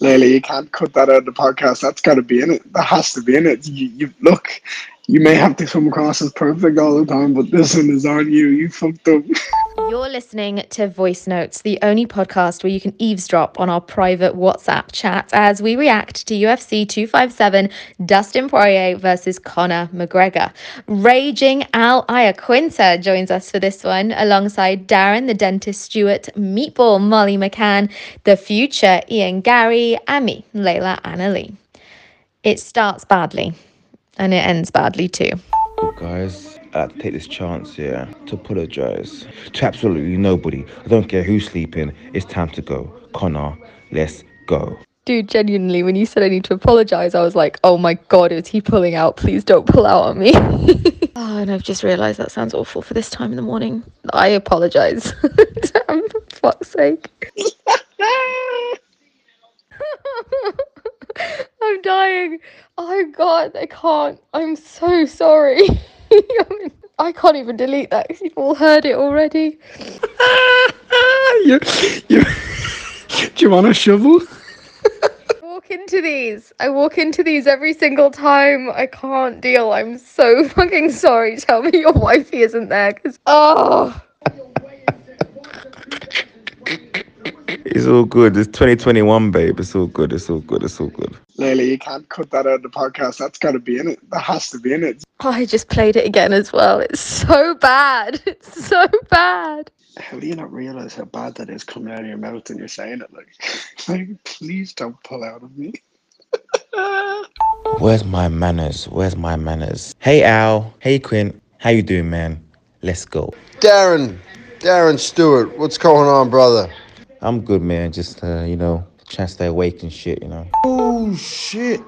Layla, you can't cut that out of the podcast. That's got to be in it. That has to be in it. You, you look. You may have to come across as perfect all the time, but this one is on you. You fucked up. You're listening to Voice Notes, the only podcast where you can eavesdrop on our private WhatsApp chat as we react to UFC 257 Dustin Poirier versus Conor McGregor. Raging Al Iaquinta joins us for this one alongside Darren, the dentist Stewart, Meatball Molly McCann, the future Ian Garry, and me, Layla Anna-Lee. It starts badly and it ends badly too. guys, I like take this chance here to apologize to absolutely nobody. I don't care who's sleeping. It's time to go. Conor, let's go. Dude, genuinely, when you said I need to apologize, I was like, oh my god, is he pulling out? Please don't pull out on me. oh, and I've just realized that sounds awful for this time in the morning. I apologize. Damn, for fuck's sake. I'm dying. Oh god, I can't. I'm so sorry. I can't even delete that because you've all heard it already. you, you, do you want a shovel? I walk into these. I walk into these every single time. I can't deal. I'm so fucking sorry. Tell me your wifey isn't there because, oh. Ah. It's all good. It's 2021, babe. It's all good. It's all good. It's all good. Layla, you can't cut that out of the podcast. That's got to be in it. That has to be in it. Oh, I just played it again as well. It's so bad. It's so bad. How do you not realize how bad that is coming out of your mouth and you're saying it? Like, like please don't pull out of me. Where's my manners? Where's my manners? Hey Al. Hey Quinn. How you doing, man? Let's go. Darren, Darren Stewart, what's going on, brother? I'm good, man. Just uh, you know, trying to stay awake and shit. You know. Oh shit!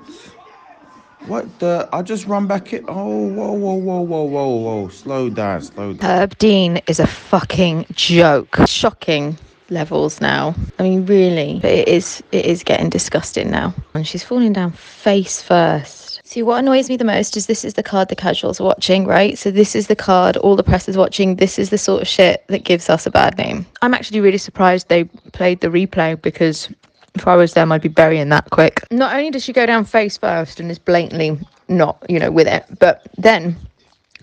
What the? I just run back it. Oh, whoa, whoa, whoa, whoa, whoa, whoa! Slow down, slow down. Herb Dean is a fucking joke. Shocking levels now. I mean, really, but it is it is getting disgusting now. And she's falling down face first. See, what annoys me the most is this is the card the casuals are watching, right? So this is the card all the press is watching. This is the sort of shit that gives us a bad name. I'm actually really surprised they played the replay because if I was them, I'd be burying that quick. Not only does she go down face first and is blatantly not, you know, with it, but then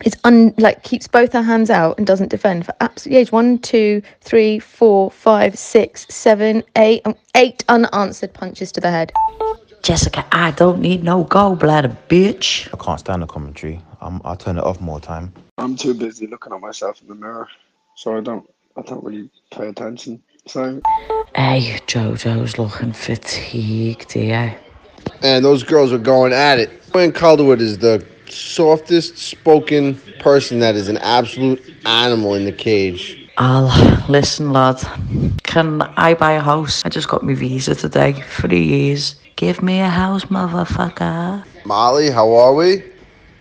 is un like keeps both her hands out and doesn't defend for absolutely age one, two, three, four, five, six, seven, eight, um, eight unanswered punches to the head. Jessica, I don't need no gallbladder, bitch. I can't stand the commentary. I'm, I'll turn it off more time. I'm too busy looking at myself in the mirror, so I don't. I don't really pay attention. So Hey, Jojo's looking fatigued here. And those girls are going at it. Gwen Calderwood is the softest spoken person that is an absolute animal in the cage. Al, listen, lad. Can I buy a house? I just got my visa today. Three years. Give me a house, motherfucker. Molly, how are we?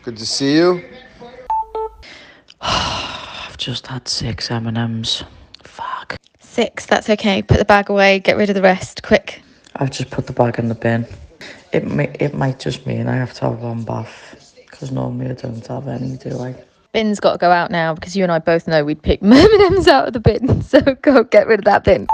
Good to see you. I've just had six M&Ms. Fuck. Six, that's okay. Put the bag away. Get rid of the rest, quick. I've just put the bag in the bin. It may, it might just mean I have to have one bath. Because normally I don't have any, do I? Bin's got to go out now because you and I both know we'd pick M&M's out of the bin. So go get rid of that bin.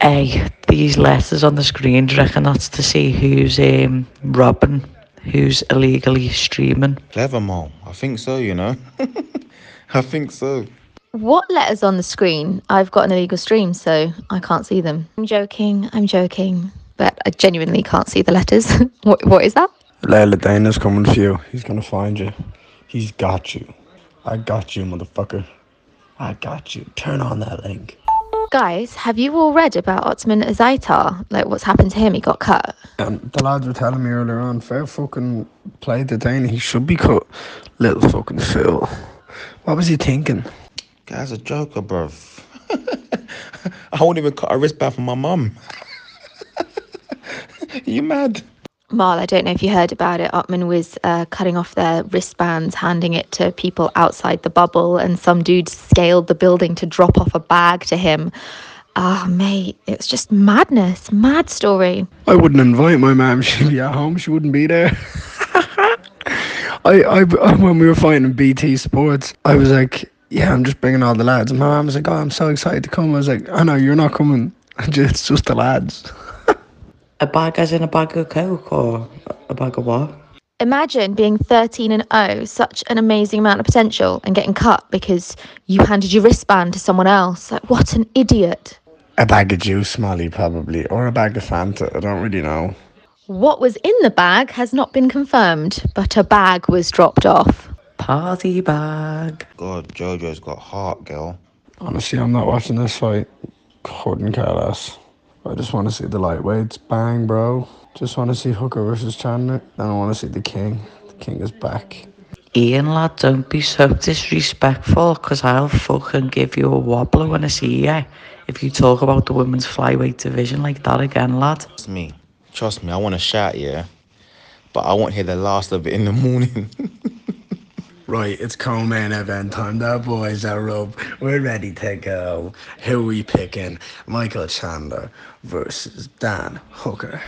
Hey, these letters on the screen, do you reckon that's to see who's um, robbing, who's illegally streaming? Clever, Mo. I think so. You know. I think so. What letters on the screen? I've got an illegal stream, so I can't see them. I'm joking. I'm joking. But I genuinely can't see the letters. what, what is that? Layla Dana's coming for you. He's gonna find you. He's got you. I got you, motherfucker. I got you. Turn on that link. Guys, have you all read about Ottman Azaitar? Like what's happened to him? He got cut. Um, the lads were telling me earlier on, fair fucking play the Dana. He should be cut. Little fucking fool. What was he thinking? Guy's a joker, bruv. I won't even cut a wristband for my mum. you mad? Marl, I don't know if you heard about it. Ottman was uh, cutting off their wristbands, handing it to people outside the bubble, and some dude scaled the building to drop off a bag to him. Ah, mate, it's just madness. Mad story. I wouldn't invite my mum. She'd be at home. She wouldn't be there. I, I, when we were fighting BT Sports, I was like, yeah, I'm just bringing all the lads. And my mum was like, oh, I'm so excited to come. I was like, I know, you're not coming. It's just the lads. A bag as in a bag of coke or a bag of what? Imagine being 13 and 0, such an amazing amount of potential, and getting cut because you handed your wristband to someone else. Like, what an idiot. A bag of juice, Molly, probably, or a bag of Fanta. I don't really know. What was in the bag has not been confirmed, but a bag was dropped off. Party bag. God, JoJo's got heart, girl. Honestly, I'm not watching this fight. Couldn't care less. I just want to see the lightweights bang, bro. Just want to see Hooker versus Chandler. Then I want to see the King. The King is back. Ian, lad, don't be so disrespectful, because I'll fucking give you a wobbler when I see you. If you talk about the women's flyweight division like that again, lad. Trust me. Trust me, I want to shout, yeah. But I won't hear the last of it in the morning. Right, it's co-main event time. The boys are up. We're ready to go. Who we picking? Michael Chandler versus Dan Hooker.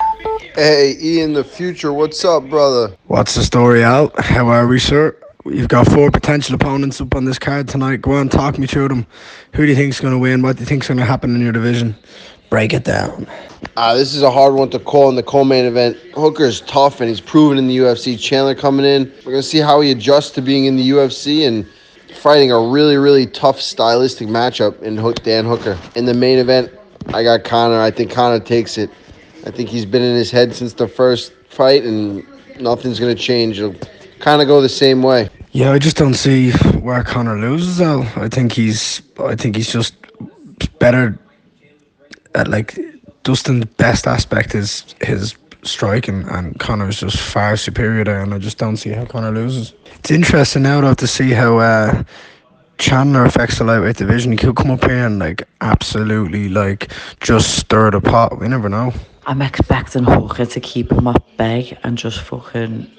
Hey, Ian, the future. What's up, brother? What's the story, Al? How are we, sir? You've got four potential opponents up on this card tonight. Go on, talk me through them. Who do you think's going to win? What do you think's going to happen in your division? Break it down. Uh, this is a hard one to call in the co-main event. Hooker's tough and he's proven in the UFC. Chandler coming in. We're gonna see how he adjusts to being in the UFC and fighting a really, really tough stylistic matchup in Hook Dan Hooker. In the main event, I got Conor. I think Conor takes it. I think he's been in his head since the first fight and nothing's gonna change. It'll kind of go the same way. Yeah, I just don't see where Conor loses. Al. I think he's. I think he's just better at like Dustin's best aspect is his striking, and Conor's just far superior there, and I just don't see how Conor loses. It's interesting now though to see how uh, Chandler affects the lightweight division. He could come up here and like absolutely like just stir the pot. We never know. I'm expecting Hooker to keep him at bay and just fucking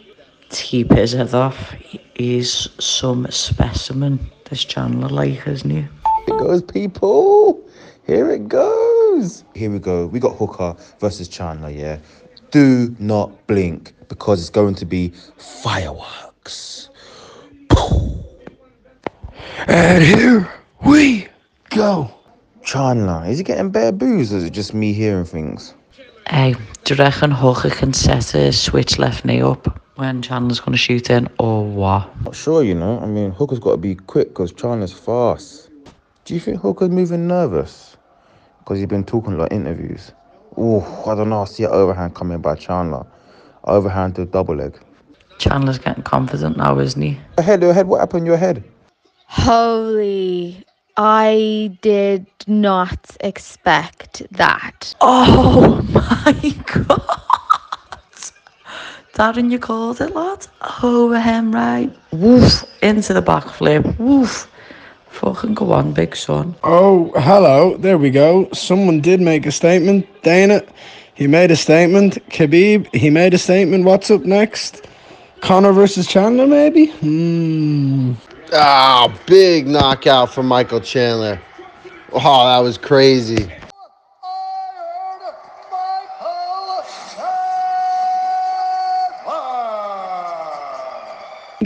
keep his head off. He's some specimen, this Chandler, like, isn't he? it goes, people. Here it goes. Here we go. We got Hooker versus Chandler, yeah. Do not blink because it's going to be fireworks. And here we go. Chandler, is he getting bare booze or is it just me hearing things? Hey, do you reckon Hooker can set his switch left knee up when Chandler's going to shoot in, or what? Not sure, you know. I mean, Hooker's got to be quick because Chandler's fast. Do you think Hooker's moving nervous? Because he's been talking a lot in interviews. Oh, I don't know. I see an overhand coming by Chandler. Overhand to double leg. Chandler's getting confident now, isn't he? Your head, your head. What happened? To your head. Holy. I did not expect that. Oh my god! Darren, you called it, lad. Over him, right? Woof! Into the backflip. Woof! Fucking go on, big son. Oh, hello. There we go. Someone did make a statement. Dana, he made a statement. Khabib, he made a statement. What's up next? Conor versus Chandler, maybe? Hmm. Ah, big knockout for Michael Chandler. Oh, that was crazy.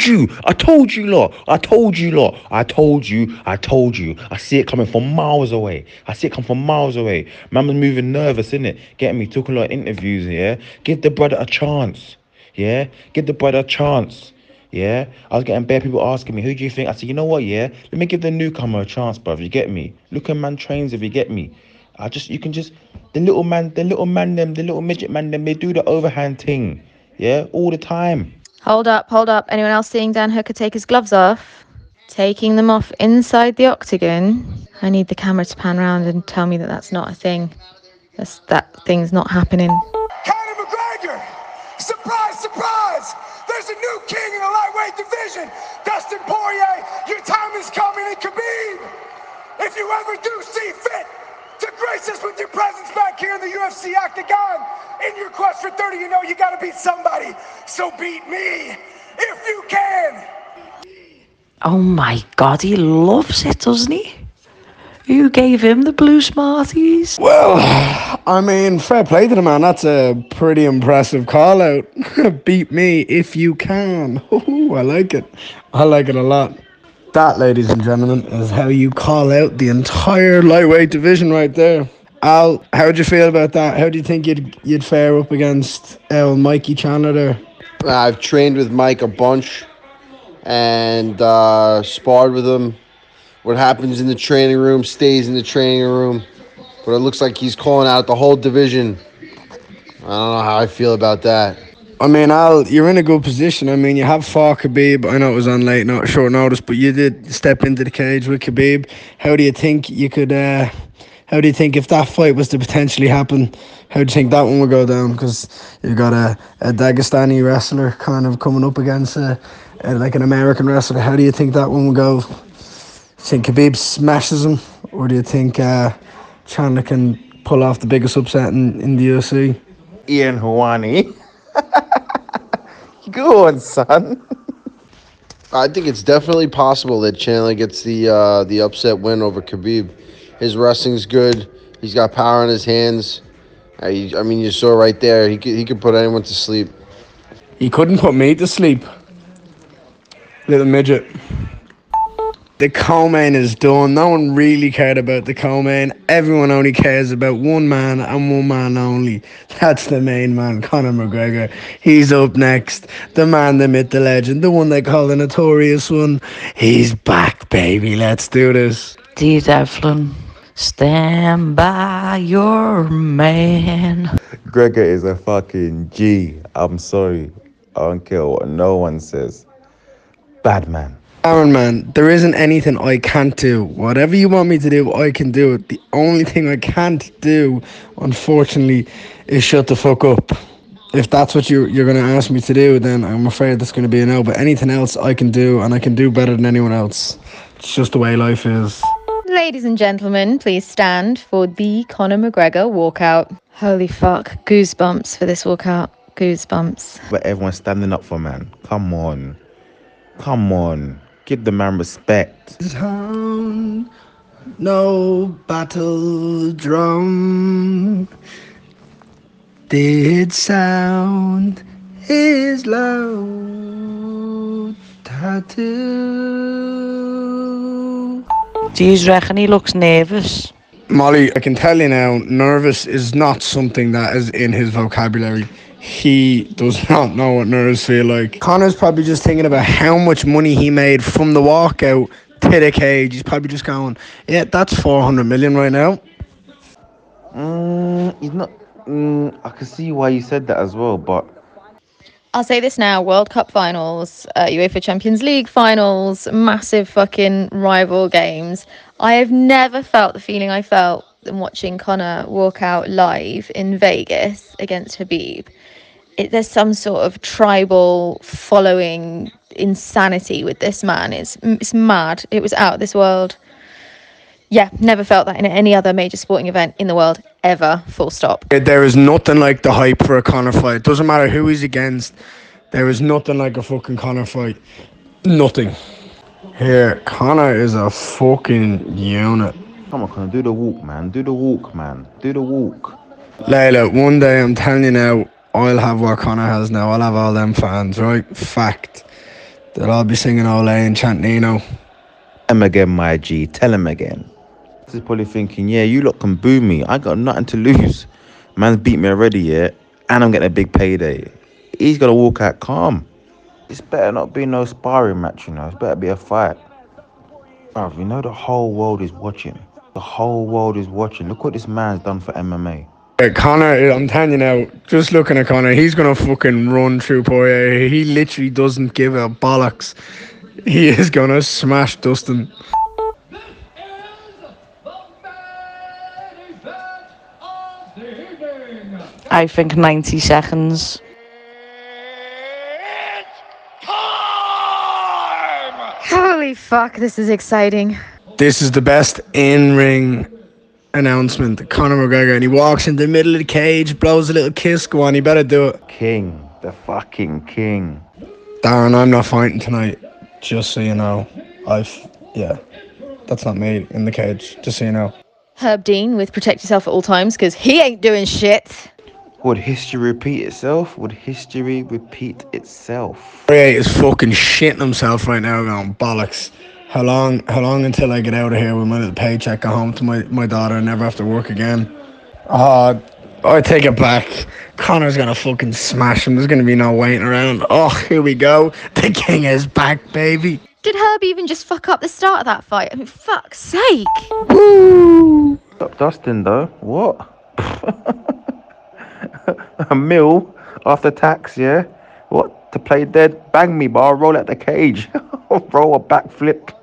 You. I told you lot. I told you lot. I told you. I told you. I see it coming from miles away. I see it come from miles away. Man was moving nervous, innit? Getting me talking a lot of interviews, yeah? Give the brother a chance. Yeah? Give the brother a chance. Yeah? I was getting bare people asking me, who do you think? I said, you know what, yeah? Let me give the newcomer a chance, bruv. You get me? Look at man trains if you get me. I just you can just the little man, the little man them, the little midget man them, they do the overhand thing. Yeah, all the time. Hold up, hold up. Anyone else seeing Dan Hooker take his gloves off? Taking them off inside the octagon. I need the camera to pan around and tell me that that's not a thing. That's, that thing's not happening. Conor McGregor! Surprise, surprise! There's a new king in the lightweight division! Dustin Poirier, your time is coming in Khabib! If you ever do see fit to grace us with your presence back here in the UFC octagon, in your quest for 30, you know you gotta beat somebody. So beat me if you can! Oh my god, he loves it, doesn't he? Who gave him the blue Smarties? Well, I mean, fair play to the man. That's a pretty impressive call out. Beat me if you can. Ooh, I like it. I like it a lot. That, ladies and gentlemen, is how you call out the entire lightweight division right there. Al, how would you feel about that? How do you think you'd you'd fare up against uh, Mikey Chandler there? I've trained with Mike a bunch and uh, sparred with him. What happens in the training room stays in the training room. But it looks like he's calling out the whole division. I don't know how I feel about that. I mean, Al, you're in a good position. I mean, you have fought Khabib. I know it was on late, not short notice, but you did step into the cage with Khabib. How do you think you could? Uh, how do you think if that fight was to potentially happen? How do you think that one would go down? Because you've got a, a Dagestani wrestler kind of coming up against a, a, like an American wrestler. How do you think that one would go? Think Khabib smashes him, or do you think uh, Chandler can pull off the biggest upset in, in the UFC? Ian Hawani. Go on, son. I think it's definitely possible that Chandler gets the uh, the upset win over Khabib. His wrestling's good. He's got power in his hands. He- I mean, you saw right there. He could he could put anyone to sleep. He couldn't put me to sleep. Little midget. The co-main is done. No one really cared about the co-main. Everyone only cares about one man and one man only. That's the main man, Conor McGregor. He's up next. The man, the myth, the legend, the one they call the notorious one. He's back, baby. Let's do this. Dee Devlin, stand by your man. Gregor is a fucking G. I'm sorry. I don't care what no one says. Bad man. Aaron, man, there isn't anything I can't do. Whatever you want me to do, I can do it. The only thing I can't do, unfortunately, is shut the fuck up. If that's what you, you're going to ask me to do, then I'm afraid that's going to be a no. But anything else I can do, and I can do better than anyone else. It's just the way life is. Ladies and gentlemen, please stand for the Conor McGregor walkout. Holy fuck, goosebumps for this walkout. Goosebumps. But everyone's standing up for man. Come on. Come on. Give the man respect. Sound, no battle drum did sound is loud tattoo. Do you reckon he looks nervous? Molly, I can tell you now, nervous is not something that is in his vocabulary. He does not know what nerves feel like. Conor's probably just thinking about how much money he made from the walkout to the cage. He's probably just going, yeah, that's 400 million right now. Mm, he's not. Mm, I can see why you said that as well, but I'll say this now World Cup finals, uh, UEFA Champions League finals, massive fucking rival games. I have never felt the feeling I felt in watching Conor walk out live in Vegas against Khabib. It, there's some sort of tribal following insanity with this man. It's, it's mad. It was out of this world. Yeah, never felt that in any other major sporting event in the world ever, full stop. There is nothing like the hype for a Conor fight. Doesn't matter who he's against. There is nothing like a fucking Conor fight. Nothing. Here, Conor is a fucking unit. come on, Conor, do the walk, man. Do the walk, man. Do the walk. Layla, one day I'm telling you now, I'll have what Conor has now. I'll have all them fans, right? Fact. They'll all be singing Ole and chanting Nino. Him again, my G. Tell him again. This is probably thinking, yeah, you lot can boo me. I got nothing to lose. Man's beat me already, yeah, and I'm getting a big payday. He's gonna walk out calm. It's better not be no sparring match, you know. It's better be a fight. Bruv, you know the whole world is watching. The whole world is watching. Look what this man's done for MMA. Uh, Conor, I'm telling you now, just looking at Conor, he's gonna fucking run through Poirier. He literally doesn't give a bollocks. He is gonna smash Dustin. I think 90 seconds. Holy fuck, this is exciting. This is the best in-ring announcement. that Conor McGregor, and he walks in the middle of the cage, blows a little kiss. Go on, you better do it. King, the fucking king. Darren, I'm not fighting tonight. Just so you know, I've yeah, that's not me in the cage. Just so you know. Herb Dean with Protect Yourself at All Times because he ain't doing shit. Would history repeat itself? Would history repeat itself? Poirier is fucking shitting himself right now, going bollocks. How long? How long until I get out of here with my little paycheck, go home to my, my daughter, and never have to work again? Oh, I take it back. Conor's gonna fucking smash him. There's gonna be no waiting around. Oh, here we go. The king is back, baby. Did Herbie even just fuck up the start of that fight? I mean, fuck's sake. Woo! Stop dusting though. What? a mil after tax, yeah? What? To play dead? Bang me, bar. Roll out the cage. roll a backflip.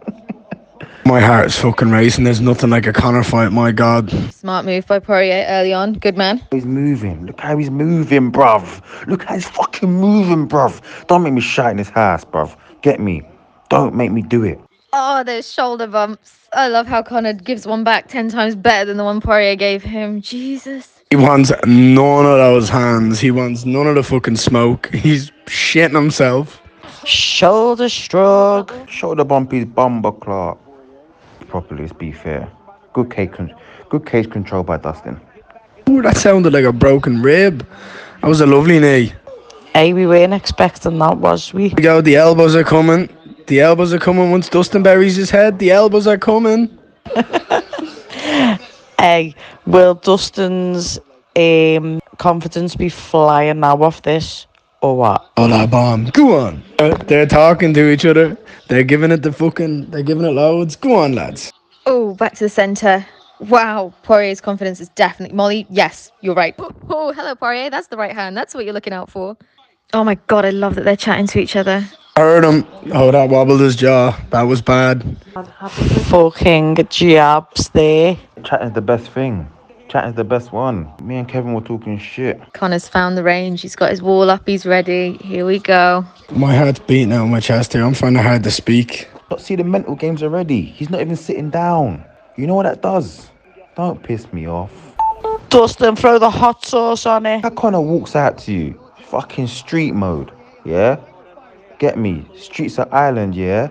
My heart's fucking racing. There's nothing like a Conor fight. My God. Smart move by Poirier early on. Good man. He's moving. Look how he's moving, bruv. Look how he's fucking moving, bruv. Don't make me shout in his house, bruv. Get me. Don't make me do it. Oh, those shoulder bumps. I love how Conor gives one back 10 times better than the one Poirier gave him. Jesus. He wants none of those hands. He wants none of the fucking smoke. He's shitting himself. Shoulder stroke. Shoulder bump his bumper clock. Properly, let's be fair. Good case, con- good case control by Dustin. Ooh, that sounded like a broken rib. That was a lovely knee. Hey, we weren't expecting that, was we? Here we go. The elbows are coming. The elbows are coming once Dustin buries his head. The elbows are coming. Hey, will Dustin's um, confidence be flying now off this, or what? Oh, that bomb. Go on. Uh, they're talking to each other. They're giving it the fucking. They're giving it loads. Go on, lads. Oh, back to the centre. Wow, Poirier's confidence is definitely. Molly, yes, you're right. Oh, oh, hello, Poirier. That's the right hand. That's what you're looking out for. Oh my god, I love that they're chatting to each other. I heard him. Oh, that wobbled his jaw. That was bad. Fucking jabs there. Chat is the best thing. Chat is the best one. Me and Kevin were talking shit. Conor's found the range. He's got his wall up. He's ready. Here we go. My heart's beating out of my chest here. I'm finding it hard to speak. Not see the mental games already. He's not even sitting down. You know what that does? Don't piss me off. Dustin, throw the hot sauce on it. How Conor walks out to you? Fucking street mode. Yeah? Get me. Streets of Ireland, yeah?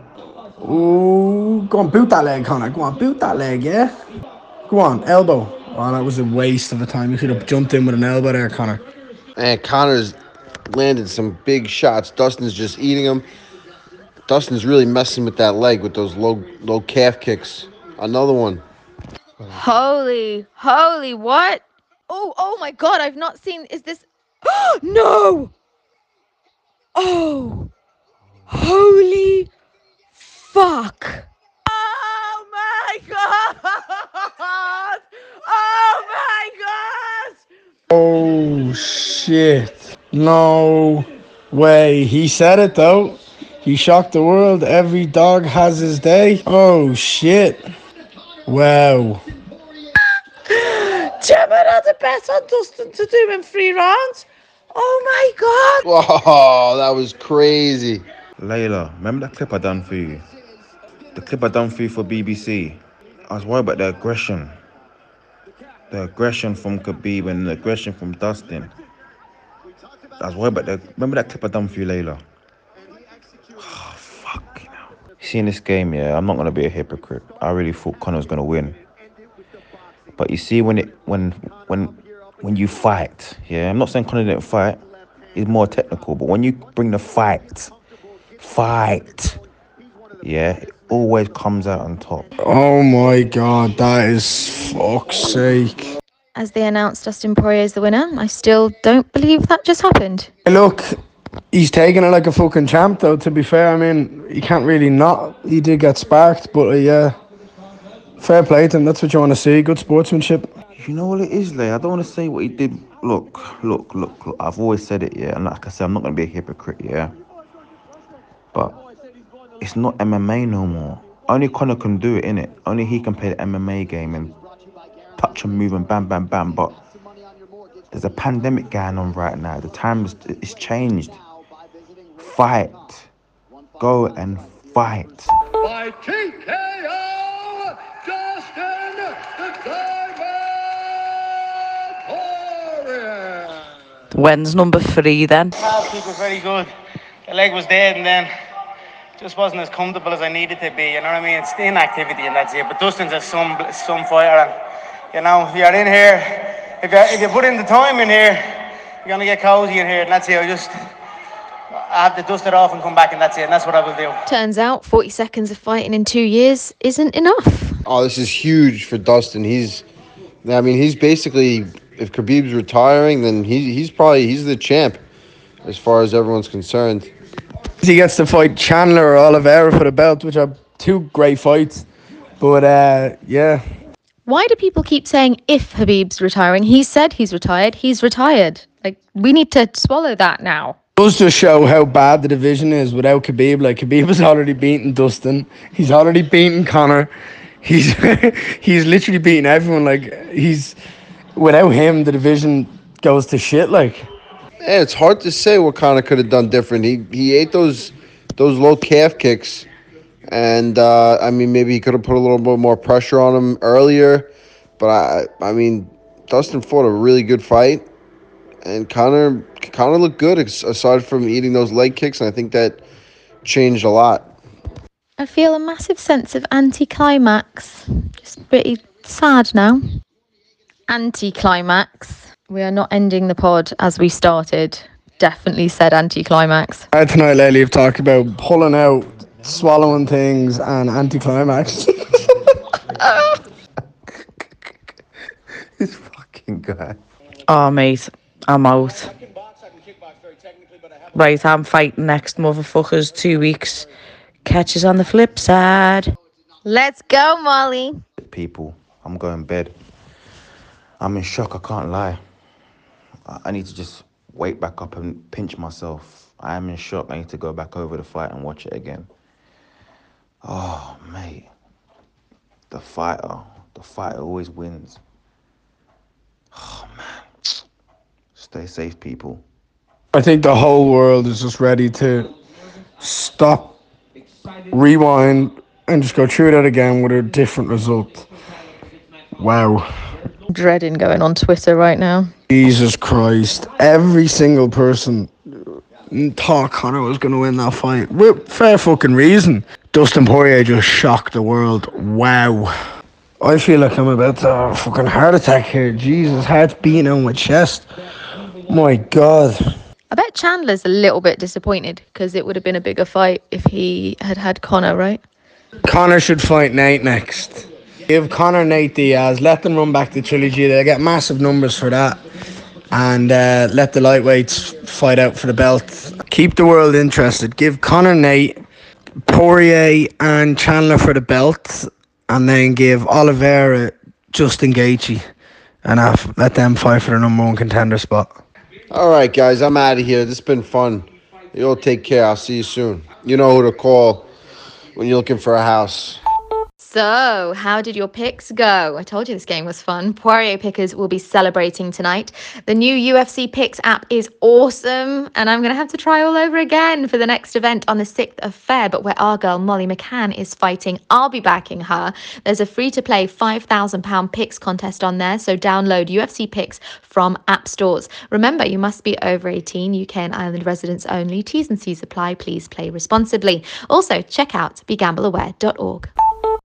Ooh, go on, boot that leg, Conor. Go on, boot that leg, yeah? Go on, elbow. Oh, that was a waste of a time. You should have jumped in with an elbow there, Conor. And Conor's landed some big shots. Dustin's just eating them. Dustin's really messing with that leg with those low low calf kicks. Another one. Holy, holy, what? Oh, oh my god, I've not seen. Is this. no! Oh! Holy fuck! Oh my god! Oh my god! Oh, shit. No way. He said it, though. He shocked the world. Every dog has his day. Oh, shit. Wow. Gemma had a bet on Dustin to do in three rounds. Oh my god! Whoa, that was crazy. Layla, remember that clip I done for you? The clip I done for you for BBC. I was worried about the aggression. The aggression from Khabib and the aggression from Dustin. I was worried about the. Remember that clip I done for you, Layla? Oh, fuck, you know. See, in this game, yeah, I'm not gonna be a hypocrite. I really thought Conor was gonna win. But you see, when it when when when you fight, yeah, I'm not saying Conor didn't fight. He's more technical, but when you bring the fight, fight, yeah, always comes out on top. Oh my god, that is fuck's sake. As they announced Dustin Poirier as the winner, I still don't believe that just happened. Look, he's taking it like a fucking champ, though, to be fair. I mean, he can't really not. He did get sparked, but uh, yeah. Fair play to him. That's what you want to see. Good sportsmanship. You know what it is, Lay? I don't want to say what he did. Look, look, look, look. I've always said it, yeah. And like I said, I'm not going to be a hypocrite, yeah. But it's not MMA no more. Only Conor can do it, innit? Only he can play the MMA game and touch and move and bam, bam, bam. But there's a pandemic going on right now. The time is it's changed. Fight. Go and fight. By TKO, Dustin the Diamond Poirier. When's number three then? Last week was very good. The leg was dead and then just wasn't as comfortable as I needed to be. You know what I mean? It's the inactivity and that's it. But Dustin's a some some fighter and you know if you're in here, if you if you put in the time in here, you're gonna get cozy in here and that's it. I just I have to dust it off and come back and that's it. And that's what I will do. Turns out 40 seconds of fighting in two years isn't enough. Oh, this is huge for Dustin. He's, I mean, he's basically if Khabib's retiring, then he he's probably he's the champ, as far as everyone's concerned. He gets to fight Chandler or Oliveira for the belt, which are two great fights. But uh, yeah, Why do people keep saying if Khabib's retiring? He said he's retired. He's retired. Like we need to swallow that now. does just show how bad the division is without Khabib. Like Khabib has already beaten Dustin. He's already beaten Conor. He's he's literally beaten everyone. Like he's without him, the division goes to shit. Like Yeah, it's hard to say what Conor could have done different. He he ate those those low calf kicks, and uh, I mean maybe he could have put a little bit more pressure on him earlier. But I I mean Dustin fought a really good fight, and Conor Conor looked good aside from eating those leg kicks, and I think that changed a lot. I feel a massive sense of anticlimax. Just pretty sad now. Anticlimax. We are not ending the pod as we started. Definitely said anticlimax. I tonight lately have talked about pulling out, swallowing things, and anticlimax. This fucking guy. Oh, mate, I'm out. Right, I'm fighting next, motherfuckers. Two weeks. Catches on the flip side. Let's go, Molly. People, I'm going bed. I'm in shock. I can't lie. I I need to just wake back up and pinch myself. I am in shock. I need to go back over the fight and watch it again. Oh, mate. The fighter. The fighter always wins. Oh, man. Stay safe, people. I think the whole world is just ready to stop, rewind, and just go through that again with a different result. Wow. Dreading going on Twitter right now. Jesus Christ. Every single person thought Conor was going to win that fight. With fair fucking reason. Dustin Poirier just shocked the world. Wow. I feel like I'm about to have a fucking heart attack here. Jesus, heart's beating on my chest. My God. I bet Chandler's a little bit disappointed because it would have been a bigger fight if he had had Conor, right? Conor should fight Nate next. Give Conor Nate Diaz. Let them run back the trilogy. They'll get massive numbers for that. And uh, let the lightweights fight out for the belt. Keep the world interested. Give Conor Nate, Poirier, and Chandler for the belt. And then give Oliveira Justin Gaethje. And have, let them fight for the number one contender spot. All right, guys, I'm out of here. This has been fun. You all take care. I'll see you soon. You know who to call when you're looking for a house. So, how did your picks go? I told you this game was fun. Poirier pickers will be celebrating tonight. The new UFC Picks app is awesome, and I'm going to have to try all over again for the next event on the 6th of Feb, but where our girl Molly McCann is fighting. I'll be backing her. There's a free to play £5,000 picks contest on there, so download UFC Picks from app stores. Remember, you must be over 18, UK and Ireland residents only. T's and C's apply. Please play responsibly. Also, check out begambleaware.org.